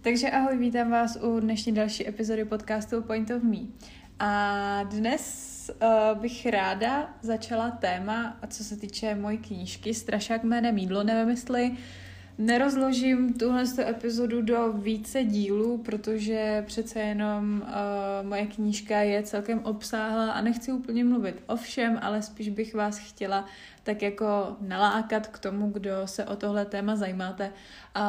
Takže ahoj, vítám vás u dnešní další epizody podcastu Point of Me. A dnes uh, bych ráda začala téma, co se týče mojí knížky Strašák jménem Mídlo. Nevím, jestli nerozložím tuhle epizodu do více dílů, protože přece jenom uh, moje knížka je celkem obsáhlá a nechci úplně mluvit o všem, ale spíš bych vás chtěla tak jako nalákat k tomu, kdo se o tohle téma zajímáte,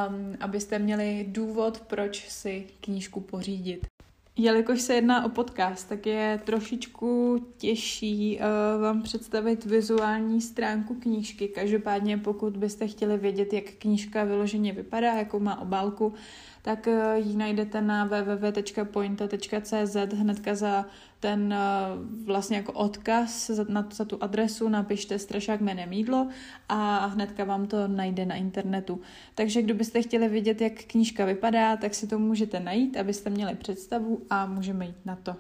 um, abyste měli důvod, proč si knížku pořídit. Jelikož se jedná o podcast, tak je trošičku těžší uh, vám představit vizuální stránku knížky. Každopádně, pokud byste chtěli vědět, jak knížka vyloženě vypadá, jakou má obálku, tak uh, ji najdete na www.pointa.cz hnedka za ten uh, vlastně jako odkaz na, za tu adresu, napište strašák jménem jídlo a hnedka vám to najde na internetu. Takže kdo byste chtěli vidět, jak knížka vypadá, tak si to můžete najít, abyste měli představu a můžeme jít na to.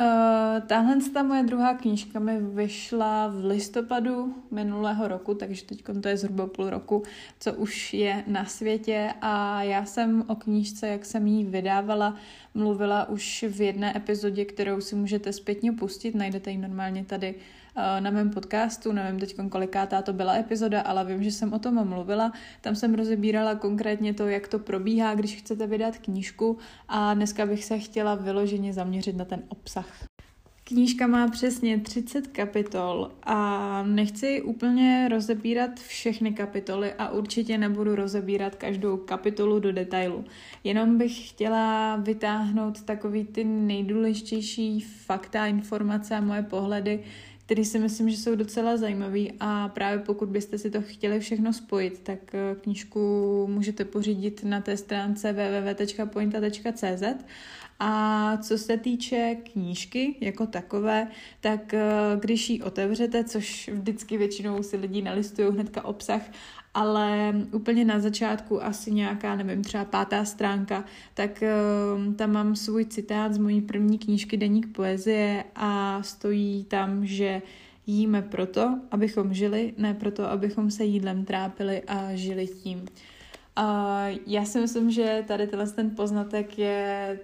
Uh, tahle ta moje druhá knížka mi vyšla v listopadu minulého roku, takže teď to je zhruba půl roku, co už je na světě. A já jsem o knížce, jak jsem ji vydávala, mluvila už v jedné epizodě, kterou si můžete zpětně pustit, najdete ji normálně tady Eh, na mém podcastu, nevím teď kolikátá to byla epizoda, ale vím, že jsem o tom mluvila. Tam jsem rozebírala konkrétně to, jak to probíhá, když chcete vydat knížku a dneska bych se chtěla vyloženě zaměřit na ten obsah. Knížka má přesně 30 kapitol a nechci úplně rozebírat všechny kapitoly a určitě nebudu rozebírat každou kapitolu do detailu. Jenom bych chtěla vytáhnout takový ty nejdůležitější fakta, informace a moje pohledy, který si myslím, že jsou docela zajímavý. A právě pokud byste si to chtěli všechno spojit, tak eh, knížku můžete pořídit na té stránce www.pointa.cz a co se týče knížky jako takové, tak eh, když ji otevřete, což vždycky většinou si lidi nalistují hnedka obsah ale úplně na začátku asi nějaká, nevím, třeba pátá stránka, tak uh, tam mám svůj citát z mojí první knížky Deník poezie a stojí tam, že jíme proto, abychom žili, ne proto, abychom se jídlem trápili a žili tím. Já si myslím, že tady ten poznatek je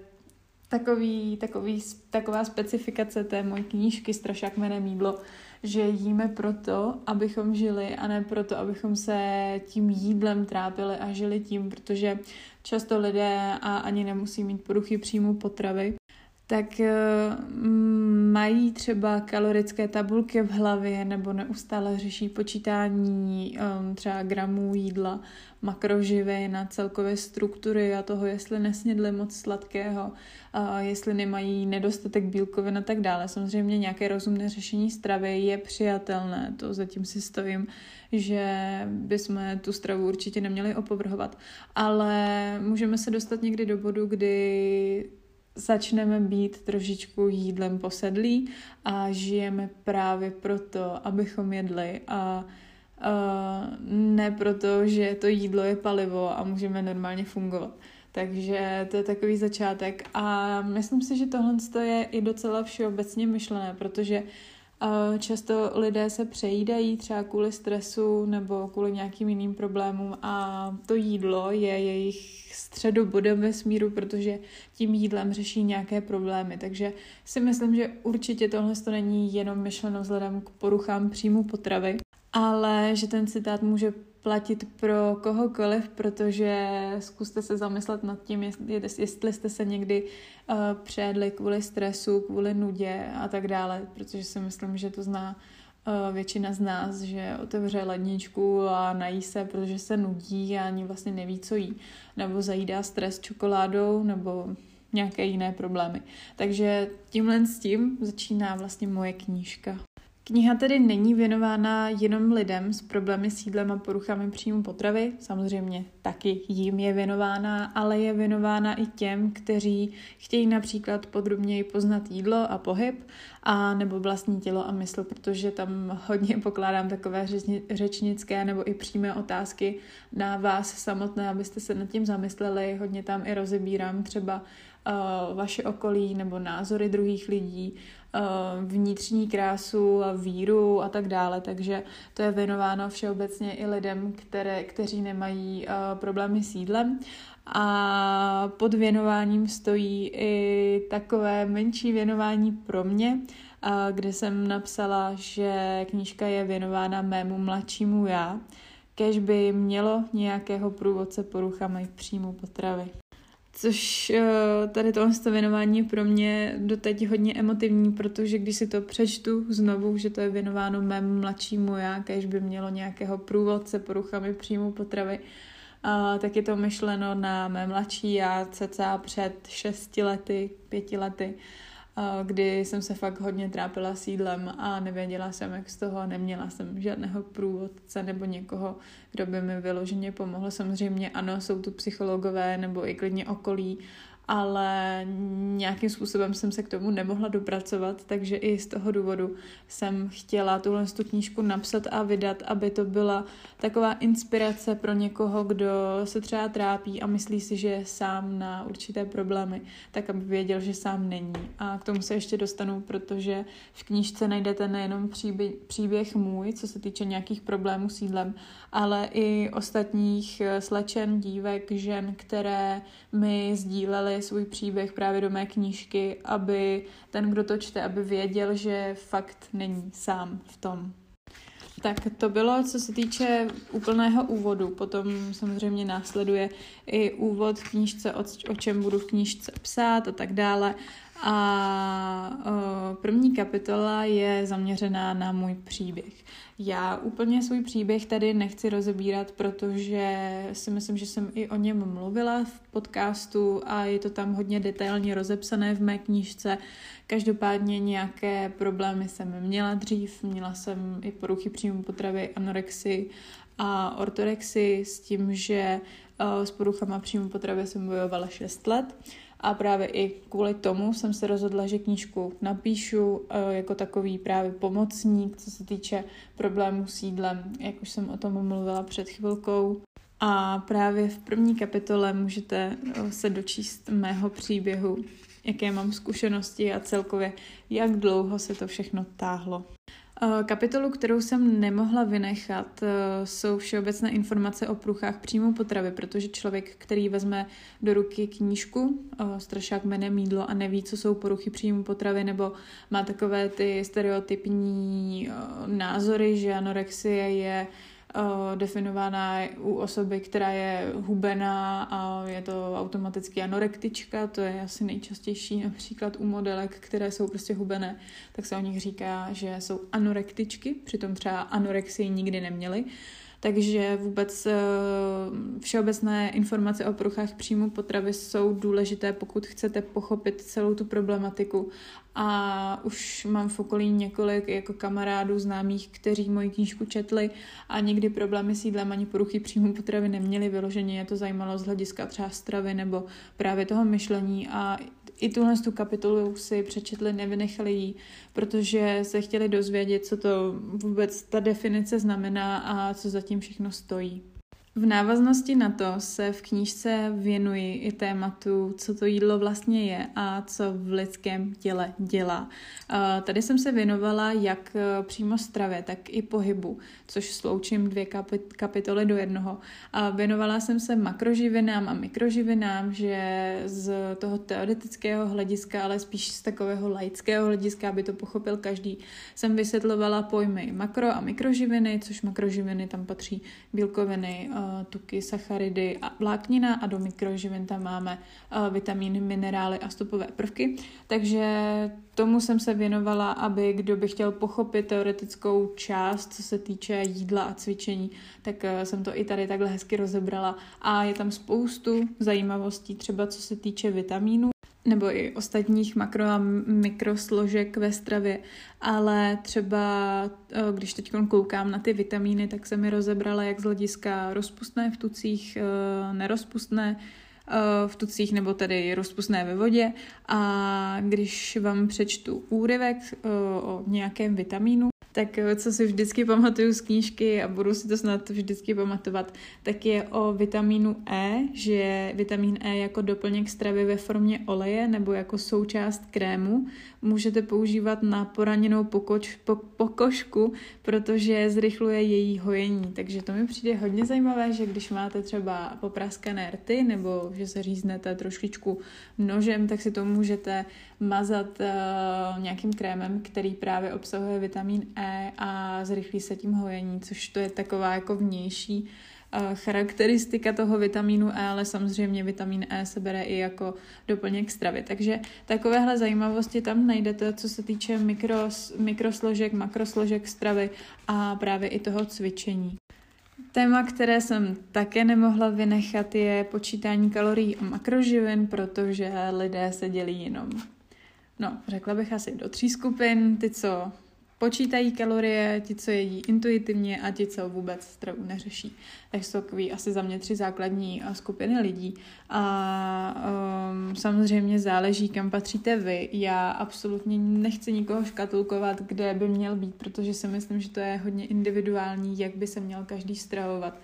takový, takový, taková specifikace té mojí knížky Strašák jménem jídlo, že jíme proto, abychom žili a ne proto, abychom se tím jídlem trápili a žili tím, protože často lidé a ani nemusí mít poruchy příjmu potravy, tak eh, mají třeba kalorické tabulky v hlavě nebo neustále řeší počítání um, třeba gramů jídla, makroživin celkové struktury a toho, jestli nesnědli moc sladkého, a jestli nemají nedostatek bílkovin a tak dále. Samozřejmě nějaké rozumné řešení stravy je přijatelné, to zatím si stojím, že bychom tu stravu určitě neměli opovrhovat, ale můžeme se dostat někdy do bodu, kdy začneme být trošičku jídlem posedlí a žijeme právě proto, abychom jedli a uh, ne proto, že to jídlo je palivo a můžeme normálně fungovat. Takže to je takový začátek a myslím si, že tohle je i docela všeobecně myšlené, protože Často lidé se přejídají třeba kvůli stresu nebo kvůli nějakým jiným problémům a to jídlo je jejich středobodem ve smíru, protože tím jídlem řeší nějaké problémy. Takže si myslím, že určitě tohle to není jenom myšleno vzhledem k poruchám příjmu potravy, ale že ten citát může platit pro kohokoliv, protože zkuste se zamyslet nad tím, jestli, jste se někdy uh, přejedli kvůli stresu, kvůli nudě a tak dále, protože si myslím, že to zná většina z nás, že otevře ledničku a nají se, protože se nudí a ani vlastně neví, co jí, nebo zajídá stres čokoládou, nebo nějaké jiné problémy. Takže tímhle s tím začíná vlastně moje knížka. Kniha tedy není věnována jenom lidem s problémy s jídlem a poruchami příjmu potravy, samozřejmě taky jim je věnována, ale je věnována i těm, kteří chtějí například podrobněji poznat jídlo a pohyb, a nebo vlastní tělo a mysl, protože tam hodně pokládám takové řečnické nebo i přímé otázky na vás samotné, abyste se nad tím zamysleli. Hodně tam i rozebírám třeba vaše okolí nebo názory druhých lidí, uh, vnitřní krásu a víru a tak dále, takže to je věnováno všeobecně i lidem, které, kteří nemají uh, problémy s jídlem. A pod věnováním stojí i takové menší věnování pro mě, kde jsem napsala, že knížka je věnována mému mladšímu já, kež by mělo nějakého průvodce poruchami příjmu potravy. Což eh, tady tohle věnování je pro mě doteď hodně emotivní, protože když si to přečtu znovu, že to je věnováno mému mladšímu já, kež by mělo nějakého průvodce poruchami příjmu potravy, a tak je to myšleno na mé mladší já cca před šesti lety, pěti lety, kdy jsem se fakt hodně trápila s jídlem a nevěděla jsem, jak z toho, neměla jsem žádného průvodce nebo někoho, kdo by mi vyloženě pomohl. Samozřejmě ano, jsou tu psychologové nebo i klidně okolí, ale nějakým způsobem jsem se k tomu nemohla dopracovat, takže i z toho důvodu jsem chtěla tuhle tu knížku napsat a vydat, aby to byla taková inspirace pro někoho, kdo se třeba trápí a myslí si, že je sám na určité problémy, tak aby věděl, že sám není. A k tomu se ještě dostanu, protože v knížce najdete nejenom příběh, příběh můj, co se týče nějakých problémů s jídlem, ale i ostatních slečen, dívek, žen, které mi sdílely svůj příběh právě do mé knížky, aby ten, kdo to čte, aby věděl, že fakt není sám v tom. Tak to bylo, co se týče úplného úvodu. Potom samozřejmě následuje i úvod v knížce, o, o čem budu v knížce psát a tak dále. A první kapitola je zaměřená na můj příběh. Já úplně svůj příběh tady nechci rozebírat, protože si myslím, že jsem i o něm mluvila v podcastu a je to tam hodně detailně rozepsané v mé knížce. Každopádně nějaké problémy jsem měla dřív, měla jsem i poruchy příjmu potravy, anorexii a ortorexii s tím, že s poruchama příjmu potravy jsem bojovala 6 let. A právě i kvůli tomu jsem se rozhodla, že knížku napíšu eh, jako takový právě pomocník, co se týče problémů s jídlem, jak už jsem o tom mluvila před chvilkou. A právě v první kapitole můžete eh, se dočíst mého příběhu, jaké mám zkušenosti a celkově, jak dlouho se to všechno táhlo. Eh, kapitolu, kterou jsem nemohla vynechat, eh, jsou všeobecné informace o průchách příjmu potravy, protože člověk, který vezme do ruky knížku eh, Strašák jménem mídlo a neví, co jsou poruchy příjmu potravy, nebo má takové ty stereotypní názory, že anorexie je definovaná u osoby, která je hubená a je to automaticky anorektička, to je asi nejčastější například u modelek, které jsou prostě hubené, tak se o nich říká, že jsou anorektičky, přitom třeba anorexii nikdy neměly. Takže vůbec eh, všeobecné informace o poruchách příjmu potravy jsou důležité, pokud chcete pochopit celou tu problematiku. A už mám v okolí několik jako kamarádů, známých, kteří moji knížku četli a někdy problémy s jídlem ani poruchy příjmu potravy neměli vyloženě. Je to zajímalo z hlediska třeba stravy nebo právě toho myšlení a i tuhle tu kapitolu si přečetli, nevynechali ji, protože se chtěli dozvědět, co to vůbec ta definice znamená a co zatím všechno stojí. V návaznosti na to se v knížce věnuji i tématu, co to jídlo vlastně je a co v lidském těle dělá. Tady jsem se věnovala jak e, přímo stravě, tak i pohybu, což sloučím dvě kapitoly do jednoho. A věnovala jsem se makroživinám a mikroživinám, že z toho teoretického hlediska, ale spíš z takového laického hlediska, aby to pochopil každý, jsem vysvětlovala pojmy makro a mikroživiny, což makroživiny tam patří bílkoviny, e, tuky, sacharidy a vláknina a do mikroživin tam máme vitamíny, minerály a stopové prvky. Takže tomu jsem se věnovala, aby kdo by chtěl pochopit teoretickou část, co se týče jídla a cvičení, tak e, jsem to i tady takhle hezky rozebrala. A je tam spoustu zajímavostí, třeba co se týče vitamínů nebo i ostatních makro a mikrosložek ve stravě, ale třeba eh, když teď koukám na ty vitamíny, tak se mi rozebrala jak z hlediska rozpustné v tucích, eh, nerozpustné eh, v tucích nebo tedy rozpustné ve vodě. A když vám přečtu úryvek o nějakém vitamínu, tak eh, co si vždycky pamatuju z knížky a budu si to snad vždycky pamatovat, tak je o vitamínu E, že vitamín E jako doplněk stravy ve formě oleje nebo jako součást krému můžete používat na poraněnou pokoč, po, pokožku, protože zrychluje její hojení. Takže to mi přijde hodně zajímavé, že když máte třeba popraskané rty nebo že se říznete trošičku nožem, tak si to můžete mazat uh, nějakým krémem, který právě obsahuje vitamin E a zrychlí se tím hojení, což to je taková jako vnější uh, charakteristika toho vitamínu E, ale samozřejmě vitamin E se bere i jako doplněk stravy. Takže takovéhle zajímavosti tam najdete, co se týče mikros, mikrosložek, makrosložek stravy a právě i toho cvičení. Téma, které jsem také nemohla vynechat, je počítání kalorií a makroživin, protože lidé se dělí jenom no, řekla bych asi do tří skupin, ty, co počítají kalorie, ti, co jedí intuitivně a ti, co vůbec stravu neřeší. Tak jsou takový asi za mě tři základní eh, skupiny lidí. A um, samozřejmě záleží, kam patříte vy. Já absolutně nechci nikoho škatulkovat, kde by měl být, protože si myslím, že to je hodně individuální, jak by se měl každý stravovat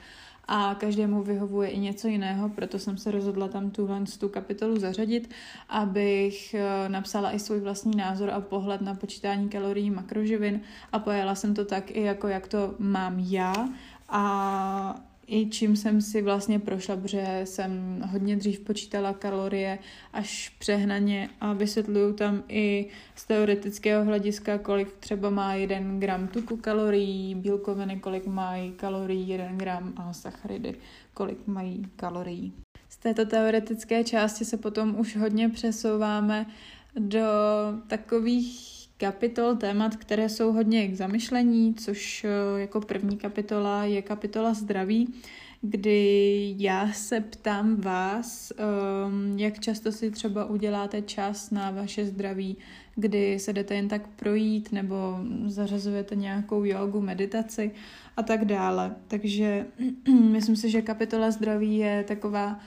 a každému vyhovuje i něco jiného, proto jsem se rozhodla tam tuhle tu kapitolu zařadit, abych eh, napsala i svůj vlastní názor a pohled na počítání kalorií makroživin. A pojela jsem to tak i jako jak to mám já. A i čím jsem si vlastně prošla, protože jsem hodně dřív počítala kalorie až přehnaně a vysvětluju tam i z teoretického hlediska, kolik třeba má jeden gram tuku kalorií, bílkoviny, kolik mají kalorií jeden gram a sacharidy, kolik mají kalorií. Z této teoretické části se potom už hodně přesouváme do takových kapitol, témat, které jsou hodně k zamyšlení, což eh, jako první kapitola je kapitola zdraví, kdy já se ptám vás, ehm, jak často si třeba uděláte čas na vaše zdraví, kdy se jdete jen tak projít nebo zařazujete nějakou jogu, meditaci a tak dále. Takže myslím si, že kapitola zdraví je taková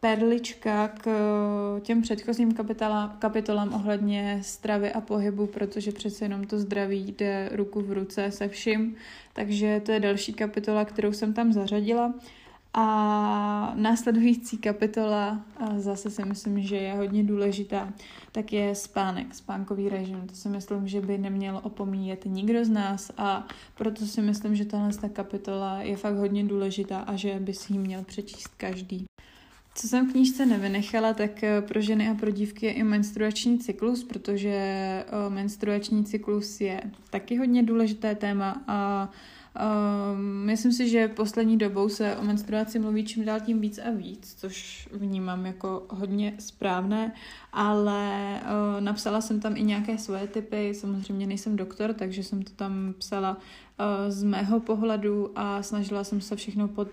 perlička k eh, těm předchozím kapitola, kapitolám ohledně stravy a pohybu, protože přece jenom to zdraví jde ruku v ruce se vším, takže to je další kapitola, kterou jsem tam zařadila. A následující kapitola, a zase si myslím, že je hodně důležitá, tak je spánek, spánkový režim. To si myslím, že by neměl opomíjet nikdo z nás a proto si myslím, že tahle kapitola je fakt hodně důležitá a že by si ji měl přečíst každý. Co jsem v knížce nevynechala, tak eh, pro ženy a pro dívky je i menstruační cyklus, protože eh, menstruační cyklus je taky hodně důležité téma a Um, myslím si, že poslední dobou se o menstruaci mluví čím dál tím víc a víc, což vnímám jako hodně správné, ale napsala jsem tam i nějaké svoje typy, samozřejmě nejsem doktor, takže jsem to tam psala z mého pohledu a snažila jsem se všechno pod,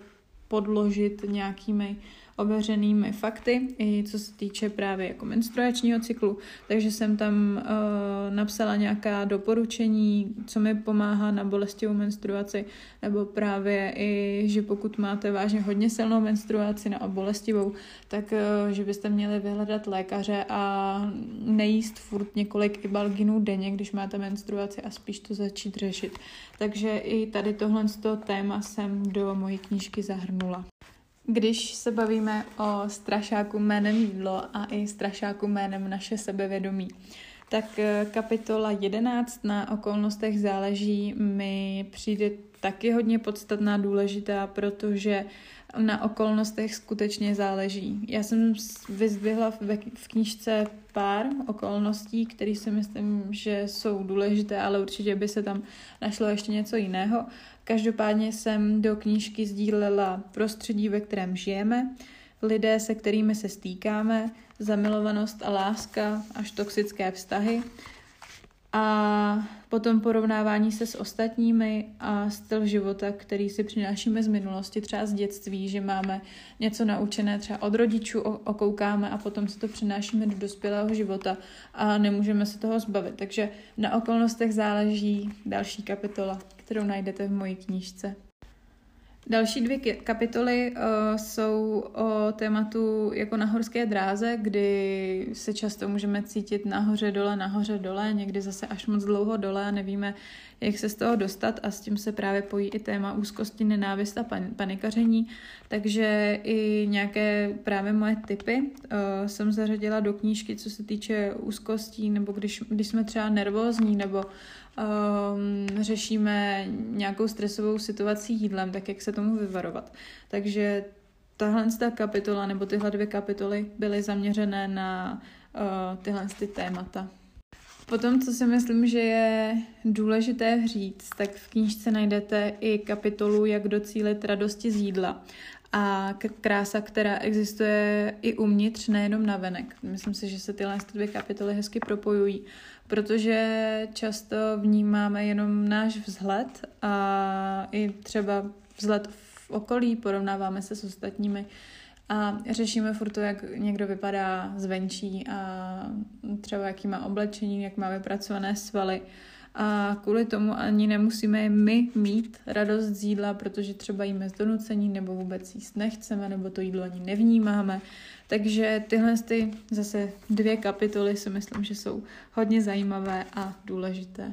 podložit nějakými ověřenými fakty, i co se týče právě jako menstruačního cyklu, takže jsem tam uh, napsala nějaká doporučení, co mi pomáhá na bolestivou menstruaci, nebo právě i, že pokud máte vážně hodně silnou menstruaci na bolestivou, tak uh, že byste měli vyhledat lékaře a nejíst furt několik ibalginů denně, když máte menstruaci a spíš to začít řešit. Takže i tady tohle téma jsem do mojí knížky zahrnula. Když se bavíme o strašáku jménem jídlo a i strašáku jménem naše sebevědomí, tak eh, kapitola 11 na okolnostech záleží mi přijde taky hodně podstatná, důležitá, protože na okolnostech skutečně záleží. Já jsem vyzdvihla v knížce pár okolností, které si myslím, že jsou důležité, ale určitě by se tam našlo ještě něco jiného. Každopádně jsem do knížky sdílela prostředí, ve kterém žijeme, lidé, se kterými se stýkáme, zamilovanost a láska až toxické vztahy, a potom porovnávání se s ostatními a styl života, který si přinášíme z minulosti, třeba z dětství, že máme něco naučené třeba od rodičů, okoukáme a potom si to přinášíme do dospělého života a nemůžeme se toho zbavit. Takže na okolnostech záleží další kapitola, kterou najdete v mojí knížce. Další dvě kapitoly uh, jsou o tématu jako na horské dráze, kdy se často můžeme cítit nahoře dole, nahoře dole, někdy zase až moc dlouho dole a nevíme, jak se z toho dostat a s tím se právě pojí i téma úzkosti, nenávist a pan- panikaření. Takže i nějaké právě moje typy uh, jsem zařadila do knížky, co se týče úzkostí, nebo když, když jsme třeba nervózní, nebo um, řešíme nějakou stresovou situaci jídlem, tak jak se tomu vyvarovat. Takže tahle ta kapitola nebo tyhle dvě kapitoly byly zaměřené na uh, tyhle ty témata. Potom, co si myslím, že je důležité říct, tak v knížce najdete i kapitolu, jak docílit radosti z jídla a krása, která existuje i uvnitř, nejenom na venek. Myslím si, že se tyhle dvě kapitoly hezky propojují, protože často vnímáme jenom náš vzhled a i třeba vzhled v okolí, porovnáváme se s ostatními a řešíme furt to, jak někdo vypadá zvenčí a třeba jaký má oblečení, jak má vypracované svaly. A kvůli tomu ani nemusíme my mít radost z jídla, protože třeba jíme z donucení nebo vůbec jíst nechceme, nebo to jídlo ani nevnímáme. Takže tyhle ty zase dvě kapitoly si myslím, že jsou hodně zajímavé a důležité.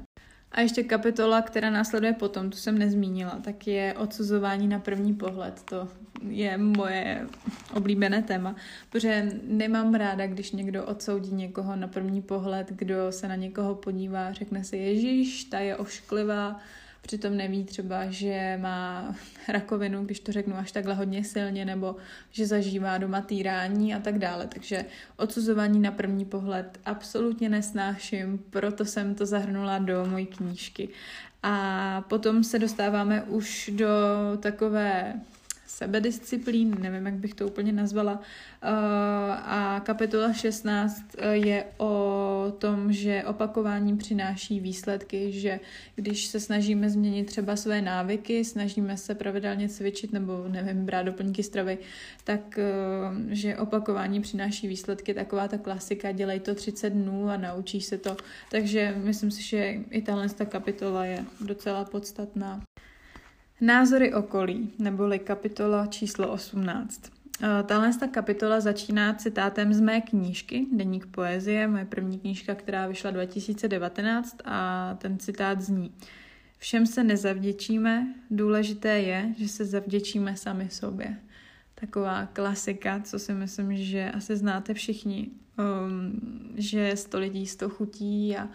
A ještě kapitola, která následuje potom, tu jsem nezmínila, tak je odsuzování na první pohled. To je moje oblíbené téma, protože nemám ráda, když někdo odsoudí někoho na první pohled, kdo se na někoho podívá, řekne si, Ježíš, ta je ošklivá, přitom neví třeba, že má rakovinu, když to řeknu až takhle hodně silně, nebo že zažívá doma týrání a tak dále. Takže odsuzování na první pohled absolutně nesnáším, proto jsem to zahrnula do mojí knížky. A potom se dostáváme už do takové sebedisciplín, nevím, jak bych to úplně nazvala. Eh, a kapitola 16 eh, je o tom, že opakování přináší výsledky, že když se snažíme změnit třeba své návyky, snažíme se pravidelně cvičit nebo, nevím, brát doplňky stravy, tak eh, že opakování přináší výsledky, taková ta klasika, dělej to 30 dnů a naučíš se to. Takže myslím si, že i tahle kapitola je docela podstatná. Názory okolí, neboli kapitola číslo 18. Eh, tahle ta kapitola začíná citátem z mé knížky Deník poezie, moje první knížka, která vyšla 2019 a ten citát zní Všem se nezavděčíme, důležité je, že se zavděčíme sami sobě. Taková klasika, co si myslím, že asi znáte všichni, um, že sto lidí sto chutí a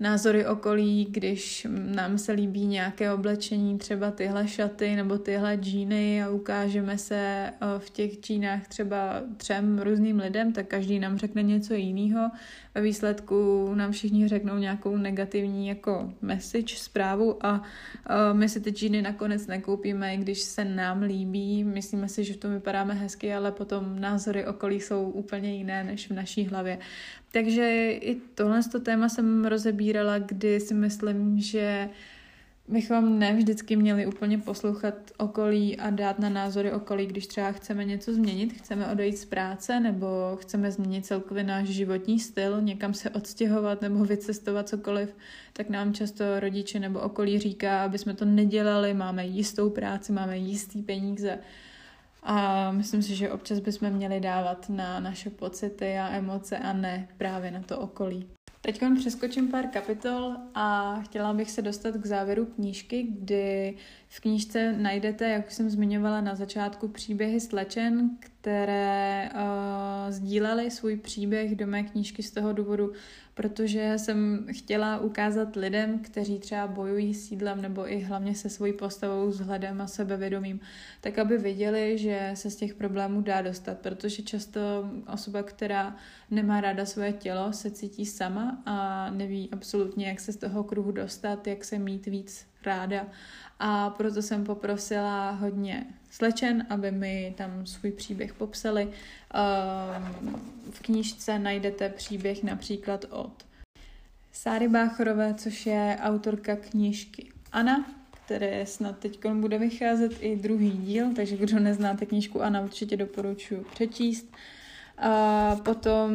názory okolí, když nám se líbí nějaké oblečení, třeba tyhle šaty nebo tyhle džíny a ukážeme se eh, v těch džínách třeba třem různým lidem, tak každý nám řekne něco jiného. Ve výsledku nám všichni řeknou nějakou negativní jako message, zprávu a eh, my si ty džíny nakonec nekoupíme, i když se nám líbí. Myslíme si, že v tom vypadáme hezky, ale potom názory okolí jsou úplně jiné než v naší hlavě. Takže i tohle téma jsem rozebírala, kdy si myslím, že bychom ne vždycky měli úplně poslouchat okolí a dát na názory okolí, když třeba chceme něco změnit, chceme odejít z práce nebo chceme změnit celkově náš životní styl, někam se odstěhovat nebo vycestovat cokoliv, tak nám často rodiče nebo okolí říká, aby jsme to nedělali, máme jistou práci, máme jistý peníze, a myslím si, že občas bychom měli dávat na naše pocity a emoce a ne právě na to okolí. Teď přeskočím pár kapitol a chtěla bych se dostat k závěru knížky, kdy v knížce najdete, jak jsem zmiňovala na začátku, příběhy slečen, které uh, sdílely svůj příběh do mé knížky z toho důvodu, protože jsem chtěla ukázat lidem, kteří třeba bojují s sídlem nebo i hlavně se svojí postavou, vzhledem a sebevědomím, tak aby viděli, že se z těch problémů dá dostat, protože často osoba, která nemá ráda svoje tělo, se cítí sama a neví absolutně, jak se z toho kruhu dostat, jak se mít víc ráda a proto jsem poprosila hodně slečen, aby mi tam svůj příběh popsali. Ehm, v knížce najdete příběh například od Sáry Báchorové, což je autorka knížky Ana, které snad teď bude vycházet i druhý díl, takže kdo neznáte knížku Ana, určitě doporučuji přečíst. A potom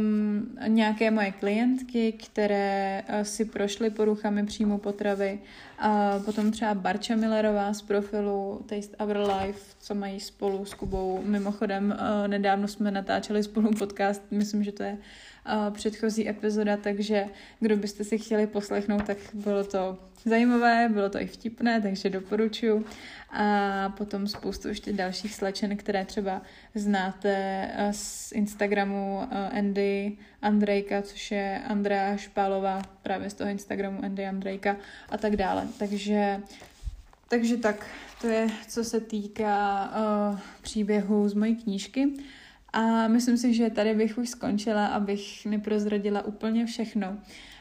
nějaké moje klientky, které si prošly poruchami příjmu potravy. A potom třeba Barča Millerová z profilu Taste Our Life, co mají spolu s Kubou. Mimochodem, nedávno jsme natáčeli spolu podcast, myslím, že to je předchozí epizoda, takže kdo byste si chtěli poslechnout, tak bylo to zajímavé, bylo to i vtipné, takže doporučuji. A potom spoustu ještě dalších slečen, které třeba znáte z Instagramu Andy Andrejka, což je Andrea Špálová, právě z toho Instagramu Andy Andrejka a tak dále. Takže, takže tak, to je, co se týká uh, příběhu z mojí knížky. A myslím si, že tady bych už skončila, abych neprozradila úplně všechno.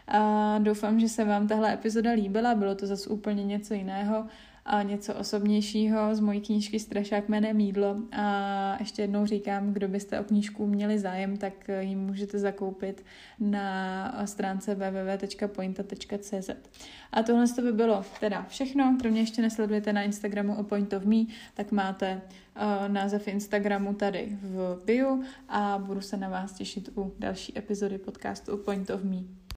A doufám, že se vám tahle epizoda líbila, bylo to zase úplně něco jiného a něco osobnějšího z mojí knížky Strašák jménem Mídlo. A ještě jednou říkám, kdo byste o knížku měli zájem, tak ji můžete zakoupit na stránce www.pointa.cz. A tohle to by bylo teda všechno. Kromě ještě nesledujete na Instagramu o Point of Me, tak máte název Instagramu tady v bio a budu se na vás těšit u další epizody podcastu Point of Me.